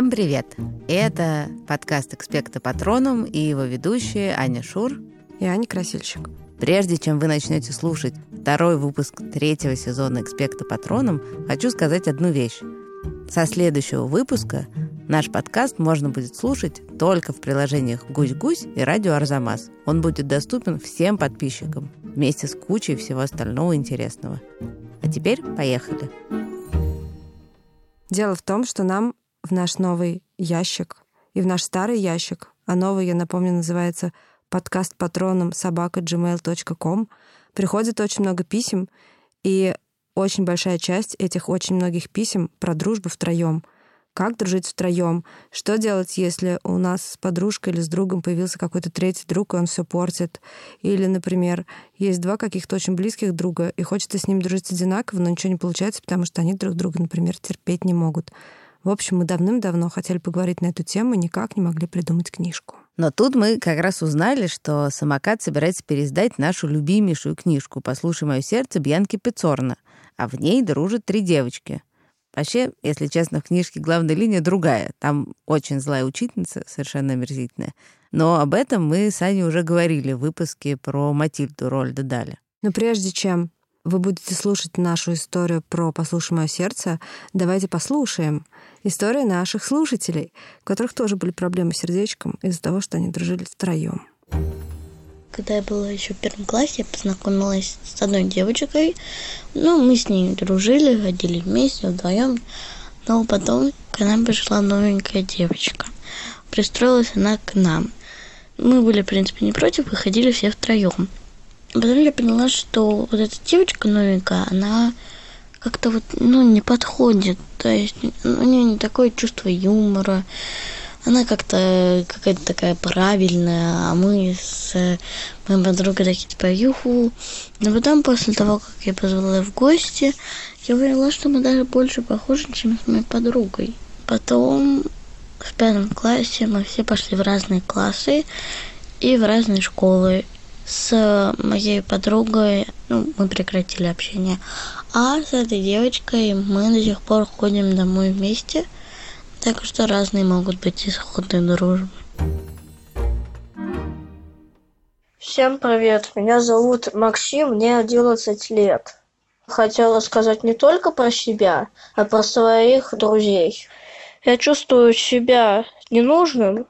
Всем привет! Это подкаст «Экспекта Патроном» и его ведущие Аня Шур и Аня Красильщик. Прежде чем вы начнете слушать второй выпуск третьего сезона «Экспекта Патроном», хочу сказать одну вещь. Со следующего выпуска наш подкаст можно будет слушать только в приложениях «Гусь-Гусь» и «Радио Арзамас». Он будет доступен всем подписчикам вместе с кучей всего остального интересного. А теперь поехали. Дело в том, что нам в наш новый ящик и в наш старый ящик, а новый, я напомню, называется подкаст патроном собака gmail.com, приходит очень много писем, и очень большая часть этих очень многих писем про дружбу втроем. Как дружить втроем? Что делать, если у нас с подружкой или с другом появился какой-то третий друг, и он все портит? Или, например, есть два каких-то очень близких друга, и хочется с ним дружить одинаково, но ничего не получается, потому что они друг друга, например, терпеть не могут. В общем, мы давным-давно хотели поговорить на эту тему, никак не могли придумать книжку. Но тут мы как раз узнали, что самокат собирается переиздать нашу любимейшую книжку «Послушай мое сердце» Бьянки Пецорна, а в ней дружат три девочки. Вообще, если честно, в книжке главная линия другая. Там очень злая учительница, совершенно омерзительная. Но об этом мы с Аней уже говорили в выпуске про Матильду Рольда Дали. Но прежде чем вы будете слушать нашу историю про «Послушай мое сердце», давайте послушаем историю наших слушателей, у которых тоже были проблемы с сердечком из-за того, что они дружили втроем. Когда я была еще в первом классе, я познакомилась с одной девочкой. Ну, мы с ней дружили, ходили вместе, вдвоем. Но потом к нам пришла новенькая девочка. Пристроилась она к нам. Мы были, в принципе, не против и ходили все втроем. Потом я поняла, что вот эта девочка новенькая, она как-то вот, ну, не подходит. То есть у нее не такое чувство юмора. Она как-то какая-то такая правильная, а мы с моей подругой такие типа юху. Но потом, после того, как я позвала ее в гости, я поняла, что мы даже больше похожи, чем с моей подругой. Потом в пятом классе мы все пошли в разные классы и в разные школы с моей подругой ну, мы прекратили общение. А с этой девочкой мы до сих пор ходим домой вместе. Так что разные могут быть исходы дружбы. Всем привет, меня зовут Максим, мне 11 лет. Хотела сказать не только про себя, а про своих друзей. Я чувствую себя ненужным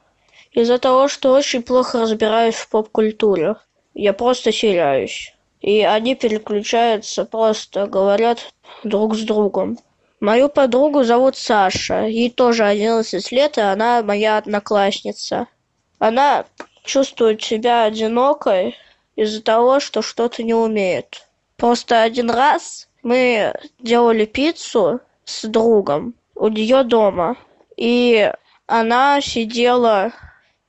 из-за того, что очень плохо разбираюсь в поп-культуре я просто теряюсь. И они переключаются, просто говорят друг с другом. Мою подругу зовут Саша, ей тоже 11 лет, и она моя одноклассница. Она чувствует себя одинокой из-за того, что что-то не умеет. Просто один раз мы делали пиццу с другом у нее дома, и она сидела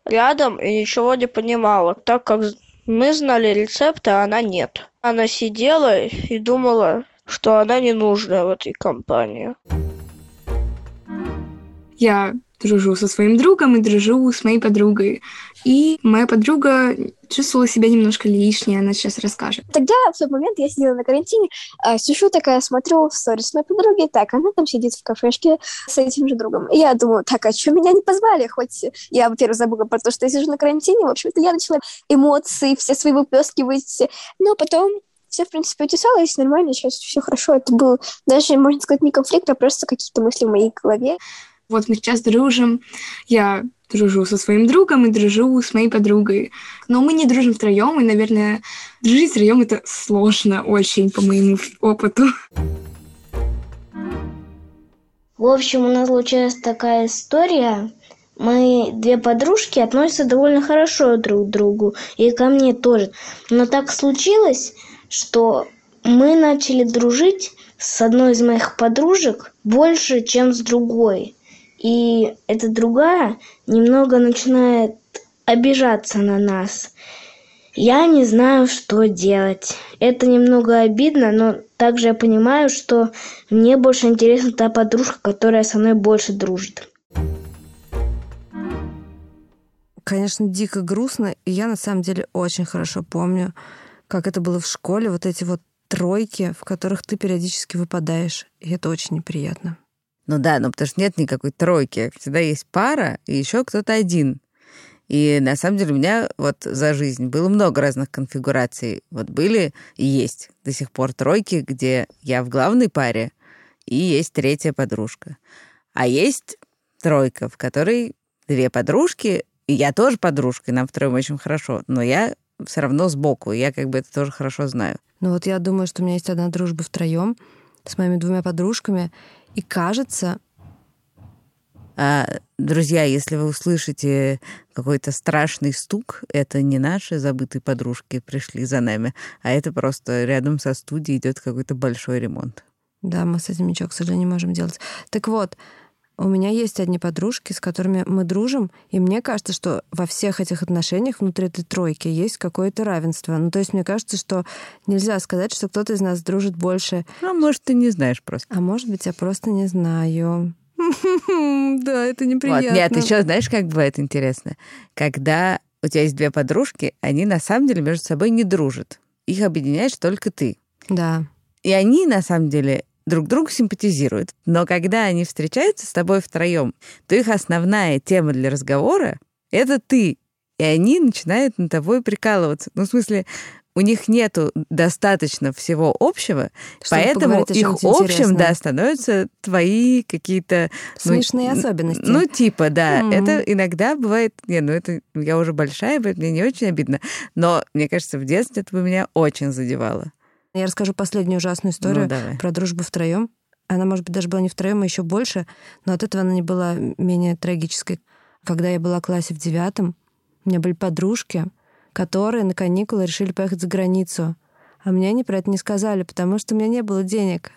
рядом и ничего не понимала, так как мы знали рецепт а она нет. Она сидела и думала что она не нужна в этой компании. Я дружу со своим другом и дружу с моей подругой. И моя подруга чувствовала себя немножко лишней, она сейчас расскажет. Тогда, в тот момент, я сидела на карантине, э, сижу такая, смотрю в сторис моей подруги, так, она там сидит в кафешке с этим же другом. И я думаю, так, а что меня не позвали? Хоть я, во-первых, забыла про то, что я сижу на карантине, в общем-то, я начала эмоции все свои выплескивать, но потом все, в принципе, утесалось, нормально, сейчас все хорошо. Это был даже, можно сказать, не конфликт, а просто какие-то мысли в моей голове. Вот мы сейчас дружим, я дружу со своим другом и дружу с моей подругой. Но мы не дружим втроем, и, наверное, дружить втроем это сложно очень по моему опыту. В общем, у нас случилась такая история. Мы две подружки относятся довольно хорошо друг к другу, и ко мне тоже. Но так случилось, что мы начали дружить с одной из моих подружек больше, чем с другой и эта другая немного начинает обижаться на нас. Я не знаю, что делать. Это немного обидно, но также я понимаю, что мне больше интересна та подружка, которая со мной больше дружит. Конечно, дико грустно, и я на самом деле очень хорошо помню, как это было в школе, вот эти вот тройки, в которых ты периодически выпадаешь, и это очень неприятно. Ну да, но потому что нет никакой тройки. Всегда есть пара и еще кто-то один. И на самом деле у меня вот за жизнь было много разных конфигураций. Вот были и есть до сих пор тройки, где я в главной паре, и есть третья подружка. А есть тройка, в которой две подружки, и я тоже подружка, и нам втроем очень хорошо, но я все равно сбоку, я как бы это тоже хорошо знаю. Ну вот я думаю, что у меня есть одна дружба втроем с моими двумя подружками, и кажется, а, друзья, если вы услышите какой-то страшный стук, это не наши забытые подружки пришли за нами, а это просто рядом со студией идет какой-то большой ремонт. Да, мы с этим ничего, к сожалению, не можем делать. Так вот, у меня есть одни подружки, с которыми мы дружим, и мне кажется, что во всех этих отношениях внутри этой тройки есть какое-то равенство. Ну, то есть мне кажется, что нельзя сказать, что кто-то из нас дружит больше. А может, ты не знаешь просто. А может быть, я просто не знаю. Да, это неприятно. Вот. Нет, еще знаешь, как бывает интересно? Когда у тебя есть две подружки, они на самом деле между собой не дружат. Их объединяешь только ты. Да. И они, на самом деле, друг другу симпатизируют. Но когда они встречаются с тобой втроем, то их основная тема для разговора — это ты. И они начинают на тобой прикалываться. Ну, в смысле, у них нету достаточно всего общего, Чтобы поэтому их общим, да, становятся твои какие-то... Ну, Смешные ну, особенности. Ну, типа, да. Mm-hmm. Это иногда бывает... Не, ну это я уже большая, поэтому мне не очень обидно. Но, мне кажется, в детстве это бы меня очень задевало. Я расскажу последнюю ужасную историю ну, про дружбу втроем. Она, может быть, даже была не втроем, а еще больше, но от этого она не была менее трагической. Когда я была в классе в девятом, у меня были подружки, которые на каникулы решили поехать за границу. А мне они про это не сказали, потому что у меня не было денег.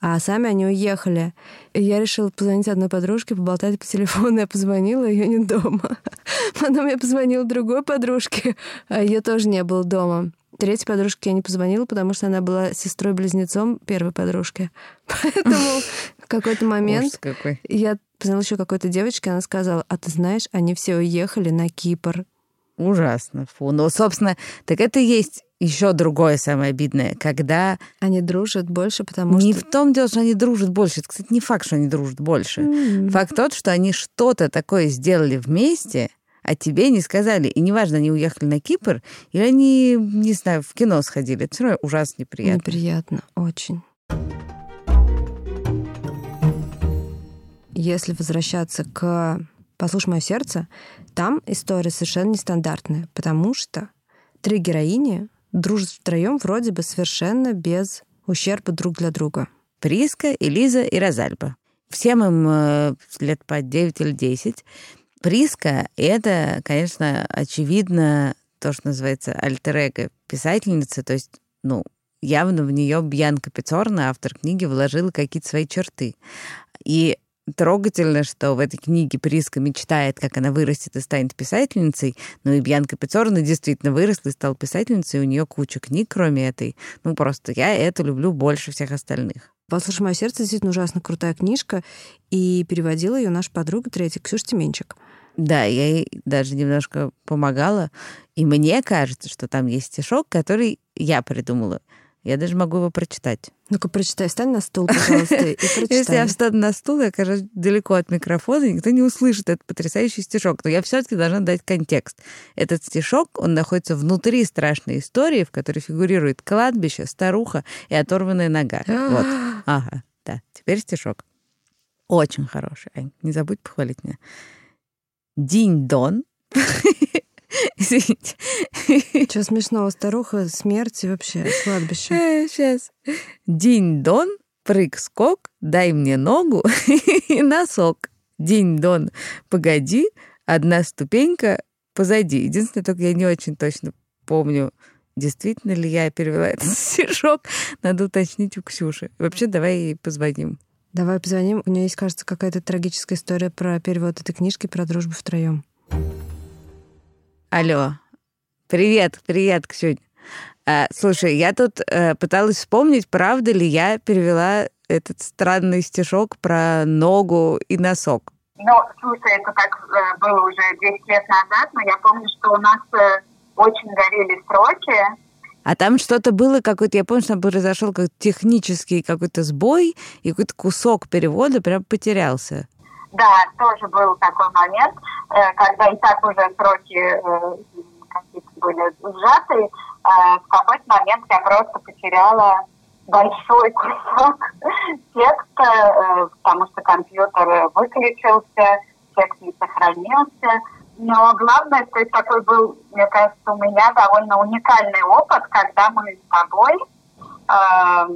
А сами они уехали. И я решила позвонить одной подружке, поболтать по телефону. Я позвонила, ее не дома. Потом я позвонила другой подружке, а ее тоже не было дома. Третьей подружке я не позвонила, потому что она была сестрой-близнецом первой подружки. Поэтому в какой-то момент я позвонила еще какой-то девочке, она сказала, а ты знаешь, они все уехали на Кипр. Ужасно. Фу. Ну, собственно, так это и есть еще другое самое обидное, когда... Они дружат больше, потому не что... Не в том дело, что они дружат больше. Это, кстати, не факт, что они дружат больше. Mm-hmm. Факт тот, что они что-то такое сделали вместе, а тебе не сказали. И неважно, они уехали на Кипр, или они, не знаю, в кино сходили. Это все равно ужасно неприятно. Неприятно, очень. Если возвращаться к «Послушай мое сердце», там история совершенно нестандартная, потому что три героини дружат втроем вроде бы совершенно без ущерба друг для друга. Приска, Элиза и Розальба. Всем им э, лет по 9 или 10. Приска — это, конечно, очевидно то, что называется альтер писательницы, то есть, ну, явно в нее Бьянка Пецорна, автор книги, вложила какие-то свои черты. И трогательно, что в этой книге Приска мечтает, как она вырастет и станет писательницей. Ну и Бьянка Пецорна действительно выросла и стала писательницей. У нее куча книг, кроме этой. Ну просто я это люблю больше всех остальных. «Послушай мое сердце» действительно ужасно крутая книжка, и переводила ее наша подруга третья, Ксюша Тименчик. Да, я ей даже немножко помогала. И мне кажется, что там есть стишок, который я придумала. Я даже могу его прочитать. Ну-ка, прочитай. Встань на стул, пожалуйста, и прочитай. Если я встану на стул, я окажусь далеко от микрофона, никто не услышит этот потрясающий стишок. Но я все-таки должна дать контекст. Этот стишок, он находится внутри страшной истории, в которой фигурирует кладбище, старуха и оторванная нога. вот. Ага, да. Теперь стишок. Очень хороший, Ань. Не забудь похвалить меня. Динь-дон. Извините. Что смешного? Старуха, смерть и вообще кладбище. Сейчас. Динь-дон, прыг-скок, дай мне ногу и носок. Динь-дон, погоди, одна ступенька позади. Единственное, только я не очень точно помню, действительно ли я перевела этот стишок. Надо уточнить у Ксюши. Вообще, давай ей позвоним. Давай позвоним. У нее есть, кажется, какая-то трагическая история про перевод этой книжки про дружбу втроем. Алло. Привет, привет, Ксюнь. А, слушай, я тут а, пыталась вспомнить, правда ли я перевела этот странный стишок про ногу и носок. Ну, слушай, это так э, было уже 10 лет назад, но я помню, что у нас э, очень горели строки, А там что-то было какой-то, я помню, что там произошел какой-то технический какой-то сбой, и какой-то кусок перевода прям потерялся. Да, тоже был такой момент, э, когда и так уже сроки э, какие-то были сжаты. Э, в какой-то момент я просто потеряла большой кусок текста, потому что компьютер выключился, текст не сохранился. Но главное, что это такой был, мне кажется, у меня довольно уникальный опыт, когда мы с тобой э,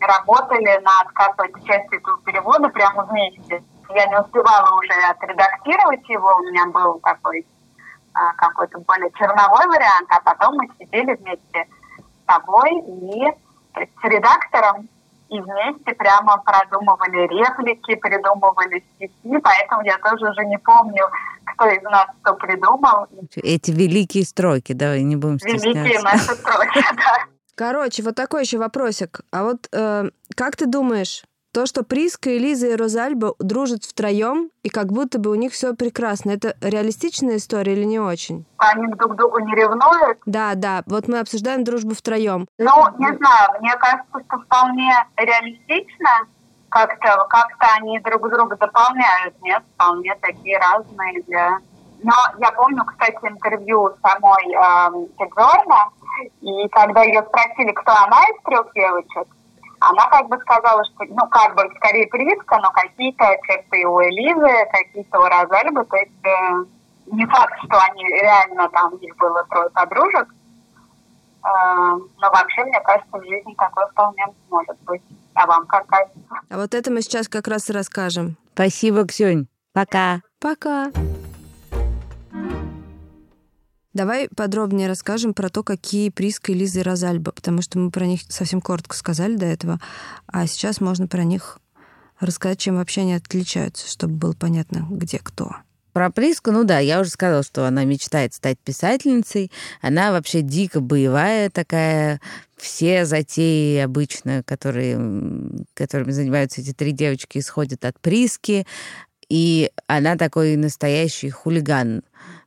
работали над какой-то частью этого перевода прямо вместе. Я не успевала уже отредактировать его, у меня был такой э, какой-то более черновой вариант, а потом мы сидели вместе с тобой и с редактором и вместе прямо продумывали реплики, придумывали стихи, поэтому я тоже уже не помню, кто из нас что придумал. Эти великие строки, давай не будем стесняться. Великие наши строки, да. Короче, вот такой еще вопросик. А вот э, как ты думаешь, то, что Приска, Элиза и Розальба дружат втроем, и как будто бы у них все прекрасно, это реалистичная история или не очень? Они друг другу не ревнуют? Да, да. Вот мы обсуждаем дружбу втроем. Ну, не знаю, мне кажется, что вполне реалистично. Как-то как они друг друга дополняют, нет? Вполне такие разные, да. Но я помню, кстати, интервью самой э, Тигорна, и когда ее спросили, кто она из трех девочек, она как бы сказала, что, ну, как бы, скорее Приска, но какие-то черты у Элизы, какие-то у Розальбы, то есть э, не факт, что они реально там, у них было трое подружек, э, но вообще, мне кажется, в жизни такое вполне может быть. А вам как кажется? А вот это мы сейчас как раз и расскажем. Спасибо, Ксюнь. Пока. Пока. Давай подробнее расскажем про то, какие Приска и Лиза и Розальба, потому что мы про них совсем коротко сказали до этого, а сейчас можно про них рассказать, чем вообще они отличаются, чтобы было понятно, где кто. Про Приску, ну да, я уже сказала, что она мечтает стать писательницей. Она вообще дико боевая такая. Все затеи обычно, которые, которыми занимаются эти три девочки, исходят от Приски. И она такой настоящий хулиган.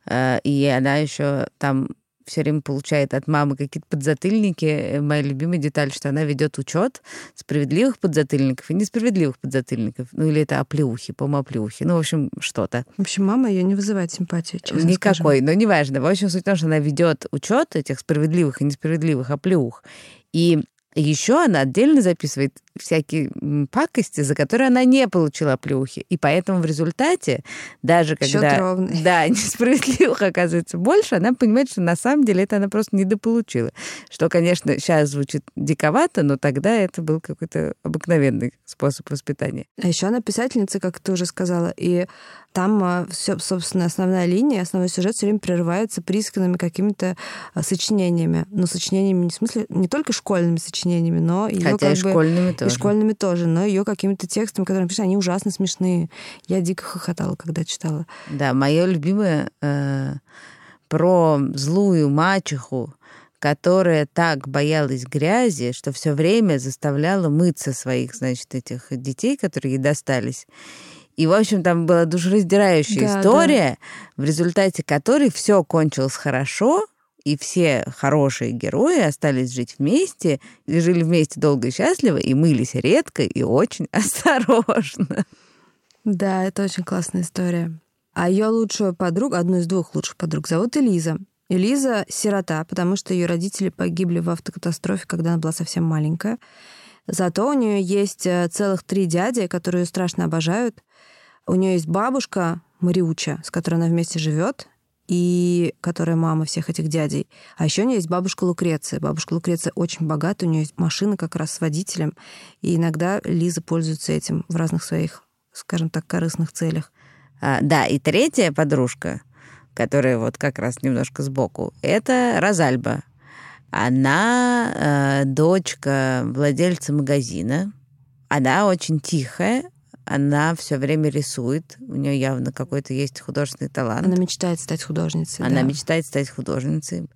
Э, и она еще там все время получает от мамы какие-то подзатыльники. Э, моя любимая деталь, что она ведет учет справедливых подзатыльников и несправедливых подзатыльников. Ну, или это оплеухи, по-моему, оплеухи. Ну, в общем, что-то. В общем, мама ее не вызывает симпатии, честно Никакой, скажем. но неважно. В общем, суть в том, что она ведет учет этих справедливых и несправедливых оплеух. И еще она отдельно записывает всякие пакости, за которые она не получила плюхи. И поэтому в результате, даже когда да, несправедливых оказывается больше, она понимает, что на самом деле это она просто недополучила. Что, конечно, сейчас звучит диковато, но тогда это был какой-то обыкновенный способ воспитания. А еще она писательница, как ты уже сказала, и там а, все, собственно, основная линия, основной сюжет все время прерывается присканными какими-то а, сочинениями. Ну, сочинениями не в смысле, не только школьными сочинениями, но ее Хотя как и бы, школьными тоже. И школьными тоже, но ее какими-то текстами, которые пишет, они ужасно смешные. Я дико хохотала, когда читала. Да, мое любимое э, про злую мачеху, которая так боялась грязи, что все время заставляла мыться своих, значит, этих детей, которые ей достались. И, в общем, там была душераздирающая Да, история, в результате которой все кончилось хорошо, и все хорошие герои остались жить вместе, и жили вместе долго и счастливо, и мылись редко и очень осторожно. Да, это очень классная история. А ее лучшую подругу, одну из двух лучших подруг, зовут Элиза. Элиза — сирота, потому что ее родители погибли в автокатастрофе, когда она была совсем маленькая. Зато у нее есть э, целых три дяди, которые ее страшно обожают. У нее есть бабушка Мариуча, с которой она вместе живет, и которая мама всех этих дядей. А еще у нее есть бабушка Лукреция. Бабушка Лукреция очень богата, у нее есть машина как раз с водителем, и иногда Лиза пользуется этим в разных своих, скажем так, корыстных целях. А, да, и третья подружка, которая вот как раз немножко сбоку, это Розальба. Она э, дочка владельца магазина. Она очень тихая, она все время рисует. У нее явно какой-то есть художественный талант. Она мечтает стать художницей. Она да. мечтает стать художницей.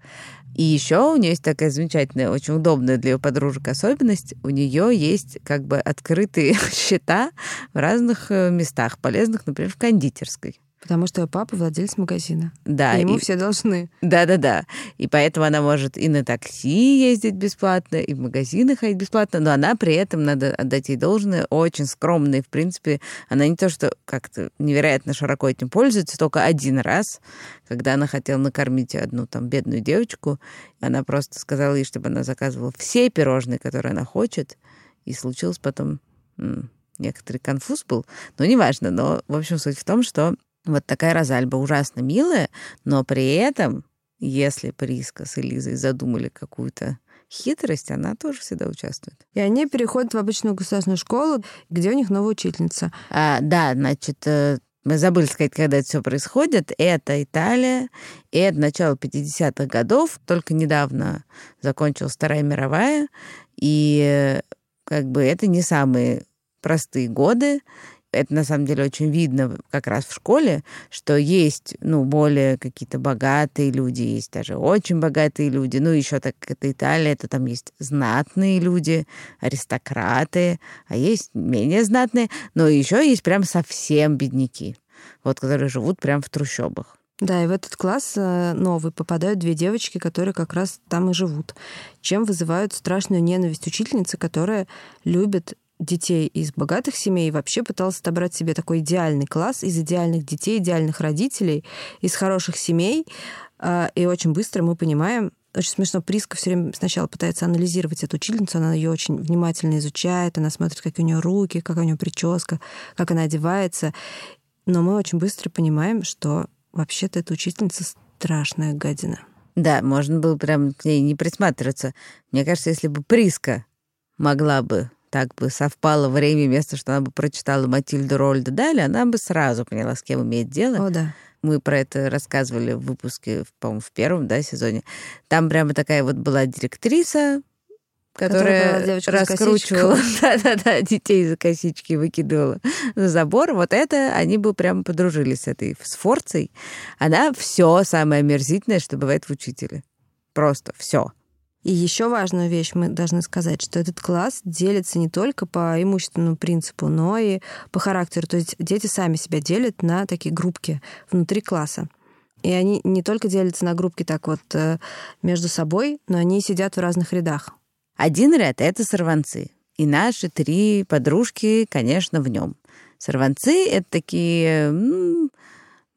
И еще у нее есть такая замечательная, очень удобная для ее подружек особенность. У нее есть как бы открытые счета в разных э, местах, полезных, например, в кондитерской. Потому что папа владелец магазина. Да. И ему и- все должны. Да-да-да. И поэтому она может и на такси ездить бесплатно, и в магазины ходить бесплатно, но она при этом, надо отдать ей должное, очень скромная. В принципе, она не то, что как-то невероятно широко этим пользуется, только один раз, когда она хотела накормить одну там бедную девочку, она просто сказала ей, чтобы она заказывала все пирожные, которые она хочет, и случилось потом некоторый конфуз был, но неважно. Но, в общем, суть в том, что вот такая Розальба ужасно милая, но при этом, если Приска с Элизой задумали какую-то хитрость, она тоже всегда участвует. И они переходят в обычную государственную школу, где у них новая учительница. А, да, значит, э, мы забыли сказать, когда это все происходит. Это Италия, и это начало 50-х годов. Только недавно закончилась Вторая мировая, и э, как бы это не самые простые годы. Это на самом деле очень видно как раз в школе, что есть, ну, более какие-то богатые люди, есть даже очень богатые люди. Ну, еще так это Италия, то там есть знатные люди, аристократы, а есть менее знатные, но еще есть прям совсем бедняки, вот которые живут прям в трущобах. Да, и в этот класс э, новый попадают две девочки, которые как раз там и живут, чем вызывают страшную ненависть учительницы, которая любит детей из богатых семей вообще пыталась отобрать себе такой идеальный класс из идеальных детей, идеальных родителей, из хороших семей. А, И очень быстро мы понимаем, очень смешно, Приска все время сначала пытается анализировать эту учительницу, она ее очень внимательно изучает, она смотрит, какие у нее руки, какая у нее прическа, как она одевается. Но мы очень быстро понимаем, что вообще-то эта учительница страшная гадина. Да, можно было прям к ней не присматриваться. Мне кажется, если бы Приска могла бы так бы совпало время и место, что она бы прочитала Матильду Рольда Дали, она бы сразу поняла, с кем имеет дело. О, да. Мы про это рассказывали в выпуске, по-моему, в первом да, сезоне. Там прямо такая вот была директриса, Которая которая была девочка за раскручивала да-да-да, детей за косички выкидывала за забор. Вот это они бы прямо подружились с этой Сфорцей. Она все самое омерзительное, что бывает в учителе. Просто все. И еще важную вещь мы должны сказать, что этот класс делится не только по имущественному принципу, но и по характеру. То есть дети сами себя делят на такие группки внутри класса. И они не только делятся на группки так вот э, между собой, но они сидят в разных рядах. Один ряд — это сорванцы. И наши три подружки, конечно, в нем. Сорванцы — это такие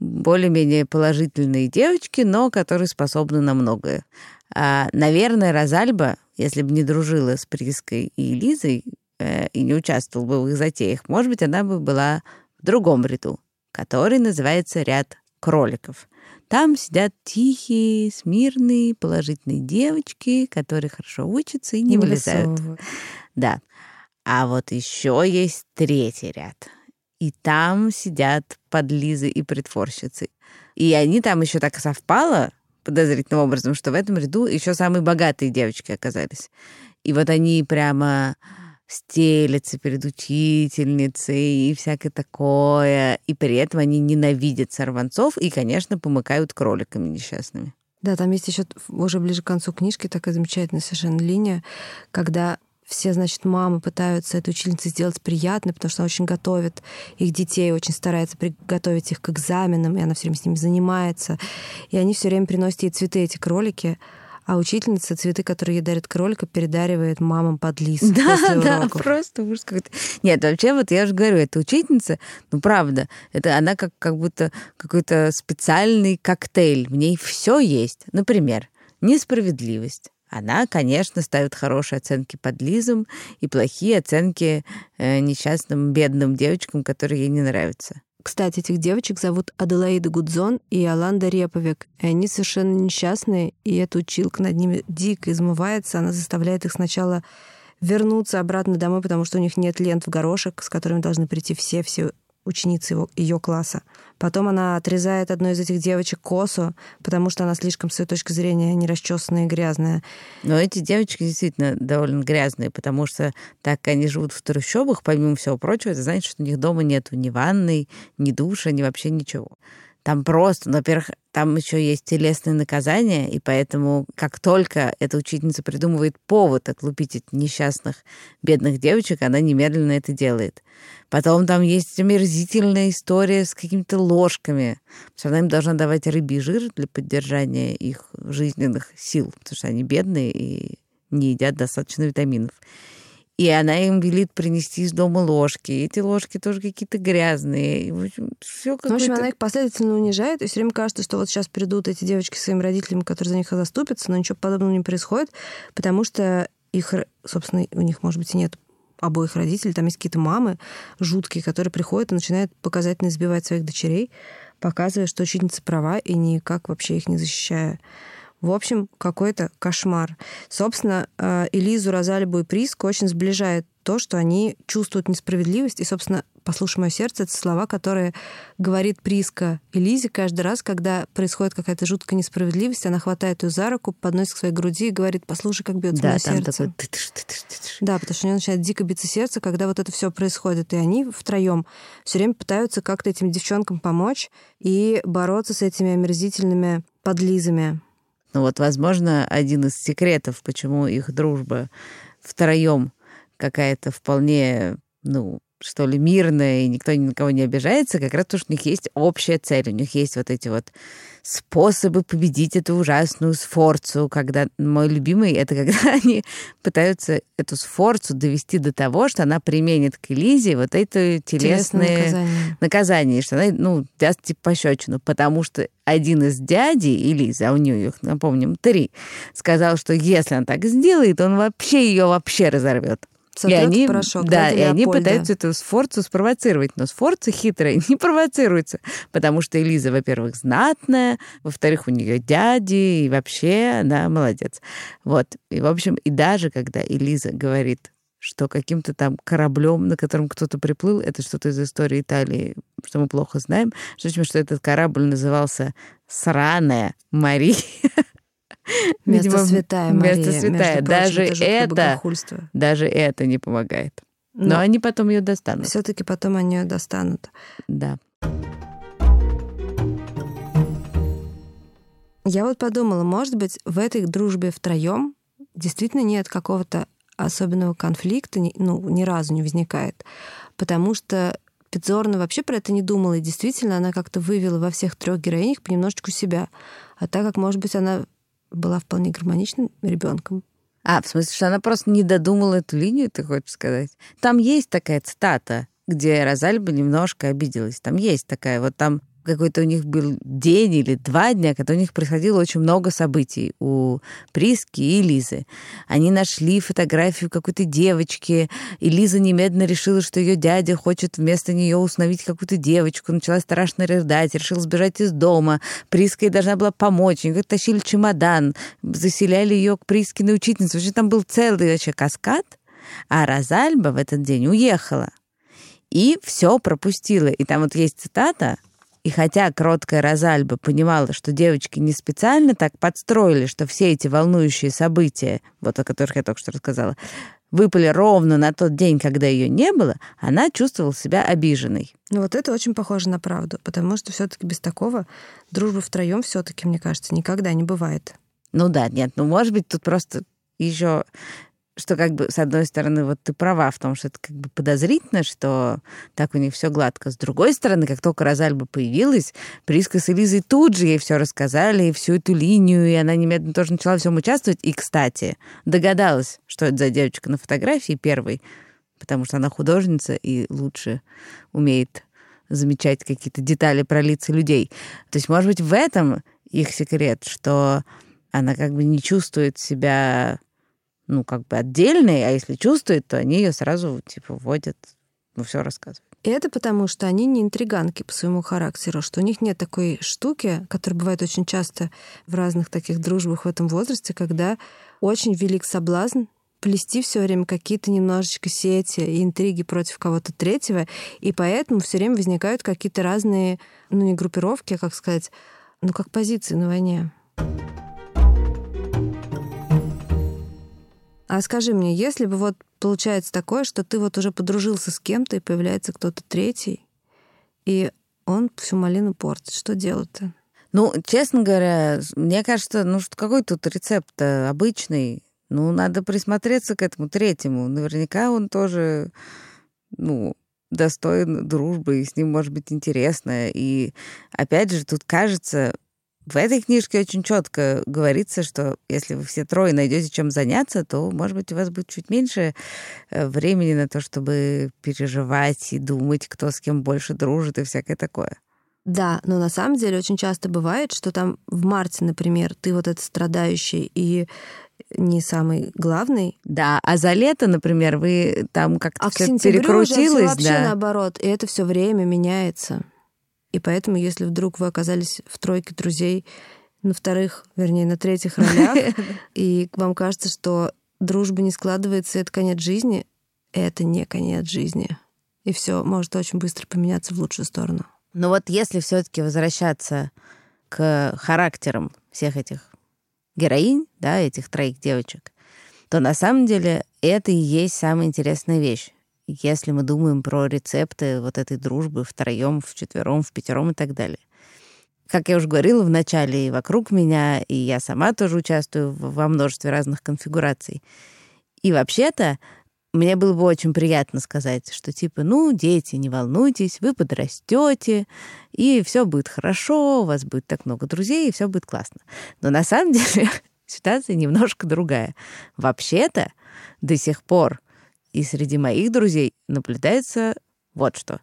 более-менее положительные девочки, но которые способны на многое. А, наверное, Розальба, если бы не дружила с Приской и Лизой э, и не участвовала бы в их затеях, может быть, она бы была в другом ряду, который называется ряд кроликов. Там сидят тихие, смирные, положительные девочки, которые хорошо учатся и не, вылезают. высовывают. Да. А вот еще есть третий ряд. И там сидят подлизы и притворщицы. И они там еще так совпало подозрительным образом, что в этом ряду еще самые богатые девочки оказались. И вот они прямо стелятся перед учительницей и всякое такое. И при этом они ненавидят сорванцов и, конечно, помыкают кроликами несчастными. Да, там есть еще уже ближе к концу книжки такая замечательная совершенно линия, когда все, значит, мамы пытаются этой учительнице сделать приятно, потому что она очень готовит их детей, очень старается приготовить их к экзаменам, и она все время с ними занимается. И они все время приносят ей цветы, эти кролики, а учительница цветы, которые ей дарит кролика, передаривает мамам под лис Да, да, уроков. просто ужас какой-то. Нет, вообще, вот я же говорю, эта учительница, ну, правда, это она как, как будто какой-то специальный коктейль. В ней все есть. Например, несправедливость. Она, конечно, ставит хорошие оценки подлизам и плохие оценки э, несчастным бедным девочкам, которые ей не нравятся. Кстати, этих девочек зовут Аделаида Гудзон и Аланда Реповик. И они совершенно несчастные, и эта училка над ними дико измывается. Она заставляет их сначала вернуться обратно домой, потому что у них нет лент в горошек, с которыми должны прийти все, все ученицы его, ее класса. Потом она отрезает одной из этих девочек косу, потому что она слишком, с ее точки зрения, нерасчесанная и грязная. Но эти девочки действительно довольно грязные, потому что так как они живут в трущобах, помимо всего прочего, это значит, что у них дома нет ни ванной, ни душа, ни вообще ничего. Там просто, ну, во-первых, там еще есть телесные наказания, и поэтому как только эта учительница придумывает повод отлупить этих несчастных бедных девочек, она немедленно это делает. Потом там есть омерзительная история с какими-то ложками. Все равно им должна давать рыбий жир для поддержания их жизненных сил, потому что они бедные и не едят достаточно витаминов. И она им велит принести из дома ложки. Эти ложки тоже какие-то грязные. И, в общем, все В общем, она их последовательно унижает, и все время кажется, что вот сейчас придут эти девочки с своими родителями, которые за них заступятся, но ничего подобного не происходит, потому что их, собственно, у них, может быть, и нет обоих родителей, там есть какие-то мамы жуткие, которые приходят и начинают показательно избивать своих дочерей, показывая, что учительница права и никак вообще их не защищая. В общем, какой-то кошмар. Собственно, э, Элизу, Розалибу и Приску очень сближает то, что они чувствуют несправедливость. И, собственно, «Послушай мое сердце» — это слова, которые говорит Приска Элизе каждый раз, когда происходит какая-то жуткая несправедливость, она хватает ее за руку, подносит к своей груди и говорит, послушай, как бьется да, мое там сердце. Такой... Да, потому что у нее начинает дико биться сердце, когда вот это все происходит. И они втроем все время пытаются как-то этим девчонкам помочь и бороться с этими омерзительными подлизами. Ну вот, возможно, один из секретов, почему их дружба втроем какая-то вполне, ну, что ли, мирная, и никто ни на кого не обижается, как раз потому что у них есть общая цель, у них есть вот эти вот способы победить эту ужасную сфорцу, когда мой любимый — это когда они пытаются эту сфорцу довести до того, что она применит к Элизе вот это телесное, Телесное наказание. наказание, что она, ну, даст типа пощечину, потому что один из дядей Элизы, а у нее их, напомним, три, сказал, что если он так сделает, он вообще ее вообще разорвет. Сотрёт и они, порошок, да, и они пытаются эту Сфорцу спровоцировать, но Сфорца хитрая не провоцируется, потому что Элиза, во-первых, знатная, во-вторых, у нее дяди, и вообще она молодец. Вот, и в общем, и даже когда Элиза говорит, что каким-то там кораблем, на котором кто-то приплыл, это что-то из истории Италии, что мы плохо знаем, что, что этот корабль назывался «Сраная Мария». Место Видимо, святая место Мария. святая. Между прочим, Даже это жуткое это- богохульство. Даже это не помогает. Но Но они потом ее достанут. все-таки потом они ее достанут. Да. Я вот подумала, может быть, в этой дружбе втроем действительно нет какого-то особенного конфликта, ну, ни разу не возникает. Потому что Пиццорна вообще про это не думала, и действительно она как-то вывела во всех трех героинях понемножечку себя. А так как, может быть, она была вполне гармоничным ребенком. А, в смысле, что она просто не додумала эту линию, ты хочешь сказать? Там есть такая цитата, где Розальба немножко обиделась. Там есть такая, вот там какой-то у них был день или два дня, когда у них происходило очень много событий у Приски и Лизы. Они нашли фотографию какой-то девочки, и Лиза немедленно решила, что ее дядя хочет вместо нее установить какую-то девочку, начала страшно рыдать, решила сбежать из дома. Приска ей должна была помочь. Они тащили чемодан, заселяли ее к Прискиной учительнице. Вообще там был целый вообще каскад, а Розальба в этот день уехала и все пропустила. И там вот есть цитата, и хотя кроткая Розальба понимала, что девочки не специально так подстроили, что все эти волнующие события, вот о которых я только что рассказала, выпали ровно на тот день, когда ее не было, она чувствовала себя обиженной. Но вот это очень похоже на правду, потому что все-таки без такого дружбы втроем все-таки, мне кажется, никогда не бывает. Ну да, нет, ну может быть тут просто еще что как бы, с одной стороны, вот ты права в том, что это как бы подозрительно, что так у них все гладко. С другой стороны, как только Розальба появилась, Приска с Элизой тут же ей все рассказали, и всю эту линию, и она немедленно тоже начала всем участвовать. И, кстати, догадалась, что это за девочка на фотографии первой, потому что она художница и лучше умеет замечать какие-то детали про лица людей. То есть, может быть, в этом их секрет, что она как бы не чувствует себя ну, как бы отдельной, а если чувствует, то они ее сразу, типа, вводят, ну, все рассказывают. И это потому, что они не интриганки по своему характеру, что у них нет такой штуки, которая бывает очень часто в разных таких дружбах в этом возрасте, когда очень велик соблазн плести все время какие-то немножечко сети и интриги против кого-то третьего, и поэтому все время возникают какие-то разные, ну не группировки, а как сказать, ну как позиции на войне. А скажи мне, если бы вот получается такое, что ты вот уже подружился с кем-то, и появляется кто-то третий, и он всю малину портит. Что делать-то? Ну, честно говоря, мне кажется, ну что какой тут рецепт обычный? Ну, надо присмотреться к этому третьему. Наверняка он тоже, ну, достоин дружбы, и с ним может быть интересно. И опять же, тут кажется, в этой книжке очень четко говорится, что если вы все трое найдете чем заняться, то, может быть, у вас будет чуть меньше э, времени на то, чтобы переживать и думать, кто с кем больше дружит и всякое такое. Да, но на самом деле очень часто бывает, что там в марте, например, ты вот этот страдающий и не самый главный. Да, а за лето, например, вы там как-то а все перекрутилось, вообще да. наоборот, и это все время меняется. И поэтому, если вдруг вы оказались в тройке друзей на вторых, вернее, на третьих ролях, и вам кажется, что дружба не складывается, это конец жизни, это не конец жизни. И все может очень быстро поменяться в лучшую сторону. Но вот если все-таки возвращаться к характерам всех этих героинь, да, этих троих девочек, то на самом деле это и есть самая интересная вещь если мы думаем про рецепты вот этой дружбы втроем, в четвером, в пятером и так далее. Как я уже говорила в начале, и вокруг меня, и я сама тоже участвую во множестве разных конфигураций. И вообще-то мне было бы очень приятно сказать, что типа, ну, дети, не волнуйтесь, вы подрастете, и все будет хорошо, у вас будет так много друзей, и все будет классно. Но на самом деле ситуация немножко другая. Вообще-то до сих пор и среди моих друзей наблюдается вот что.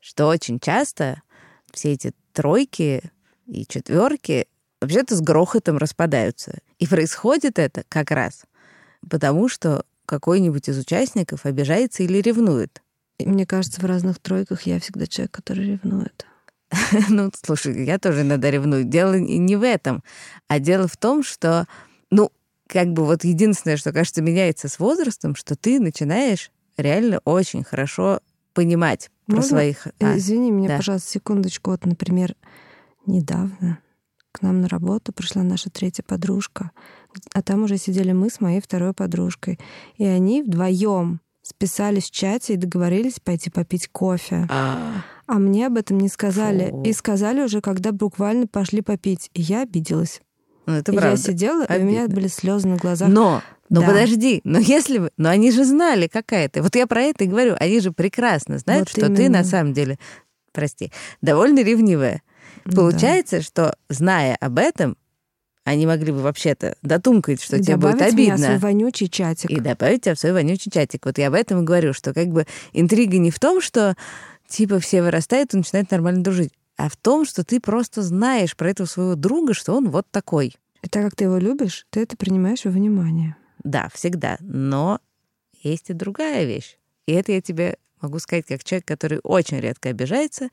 Что очень часто все эти тройки и четверки вообще-то с грохотом распадаются. И происходит это как раз потому, что какой-нибудь из участников обижается или ревнует. Мне кажется, в разных тройках я всегда человек, который ревнует. ну, слушай, я тоже иногда ревную. Дело не в этом, а дело в том, что, ну, как бы вот единственное, что, кажется, меняется с возрастом, что ты начинаешь реально очень хорошо понимать про Можно? своих... А, Извини меня, да. пожалуйста, секундочку. Вот, например, недавно к нам на работу пришла наша третья подружка, а там уже сидели мы с моей второй подружкой. И они вдвоем списались в чате и договорились пойти попить кофе. А, А мне об этом не сказали. Фу. И сказали уже, когда буквально пошли попить. И я обиделась. Ну, это правда. я сидела, и у меня Обидно. были слезы на глазах. Но, но Да. подожди, но если бы... Но они же знали, какая ты. Вот я про это и говорю. Они же прекрасно знают, Вот что ты именно. на самом деле, прости, довольно ревнивая. Да. Получается, что, зная об этом, они могли бы вообще-то дотумкать, что И тебе будет добавить меня в обидно. свой вонючий чатик. и добавить тебя в свой вонючий чатик. Вот я об этом и говорю, что как бы интрига не в том, что типа все вырастают и начинают нормально дружить, а в том, что ты просто знаешь про этого своего друга, что он вот такой. И так как ты его любишь, ты это принимаешь во внимание. Да, всегда. Но есть и другая вещь. И это я тебе могу сказать как человек, который очень редко обижается,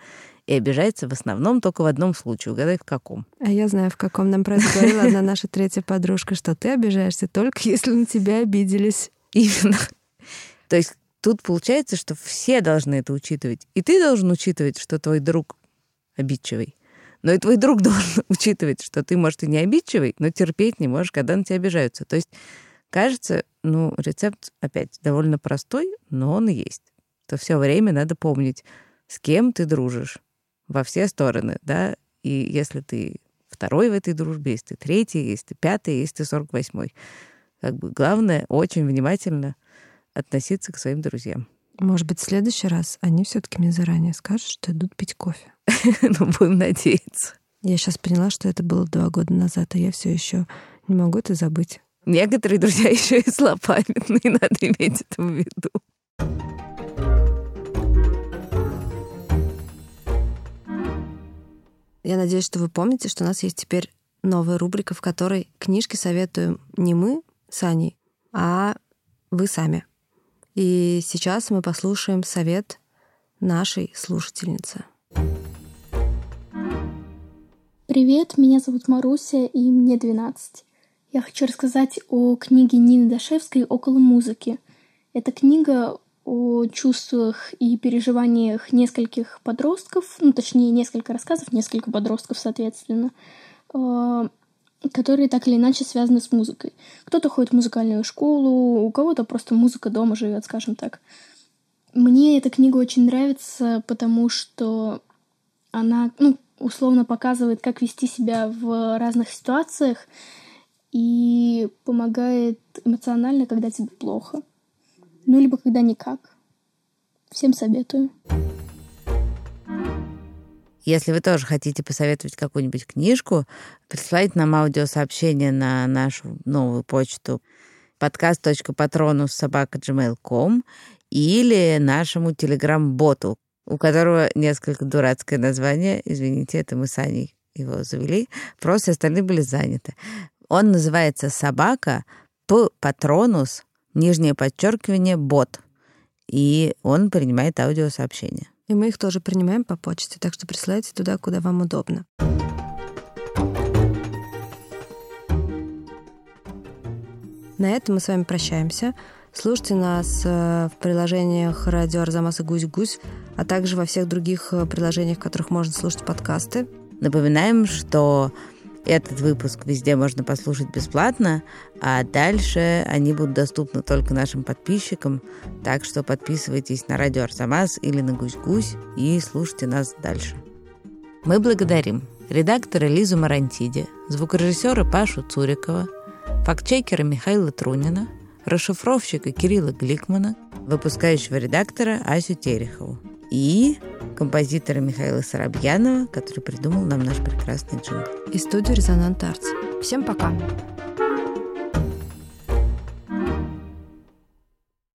и обижается в основном только в одном случае. Угадай, в каком. А я знаю, в каком нам про это говорила одна наша третья подружка, что ты обижаешься только если на тебя обиделись. Именно. То есть тут получается, что все должны это учитывать. И ты должен учитывать, что твой друг обидчивый. Но и твой друг должен учитывать, что ты, может, и не обидчивый, но терпеть не можешь, когда на тебя обижаются. То есть, кажется, ну, рецепт опять довольно простой, но он есть. То все время надо помнить, с кем ты дружишь во все стороны, да, и если ты второй в этой дружбе, если ты третий, если ты пятый, если ты сорок восьмой. Как бы главное очень внимательно относиться к своим друзьям. Может быть, в следующий раз они все таки мне заранее скажут, что идут пить кофе. Ну, будем надеяться. Я сейчас поняла, что это было два года назад, а я все еще не могу это забыть. Некоторые друзья еще и злопамятные, надо иметь это в виду. Я надеюсь, что вы помните, что у нас есть теперь новая рубрика, в которой книжки советуем не мы с Аней, а вы сами. И сейчас мы послушаем совет нашей слушательницы. Привет, меня зовут Маруся, и мне 12. Я хочу рассказать о книге Нины Дашевской «Около музыки». Это книга о чувствах и переживаниях нескольких подростков, ну, точнее, несколько рассказов, несколько подростков, соответственно, э, которые так или иначе связаны с музыкой. Кто-то ходит в музыкальную школу, у кого-то просто музыка дома живет, скажем так. Мне эта книга очень нравится, потому что Она, ну, условно показывает, как вести себя в разных ситуациях и помогает эмоционально, когда тебе плохо. Ну, либо когда никак. Всем советую. Если вы тоже хотите посоветовать какую-нибудь книжку, присылайте нам аудиосообщение на нашу новую почту podcast.patronus.gmail.com или нашему телеграм-боту, у которого несколько дурацкое название. Извините, это мы с Аней его завели. Просто остальные были заняты. Он называется «Собака П. Патронус», нижнее подчеркивание, бот. И он принимает аудиосообщения. И мы их тоже принимаем по почте, так что присылайте туда, куда вам удобно. На этом мы с вами прощаемся. Слушайте нас э, в приложениях «Радио Арзамас» и «Гусь-Гусь», а также во всех других э, приложениях, в которых можно слушать подкасты. Напоминаем, что этот выпуск везде можно послушать бесплатно, а дальше они будут доступны только нашим подписчикам. Так что подписывайтесь на радио Арзамас или на Гусь-Гусь и слушайте нас дальше. Мы благодарим редактора Лизу Марантиди, звукорежиссера Пашу Цурикова, фактчекера Михаила Трунина, расшифровщика Кирилла Гликмана, выпускающего редактора Асю Терехову и композитора Михаила Соробьянова, который придумал нам наш прекрасный джингл. И студию «Резонант Артс». Всем пока!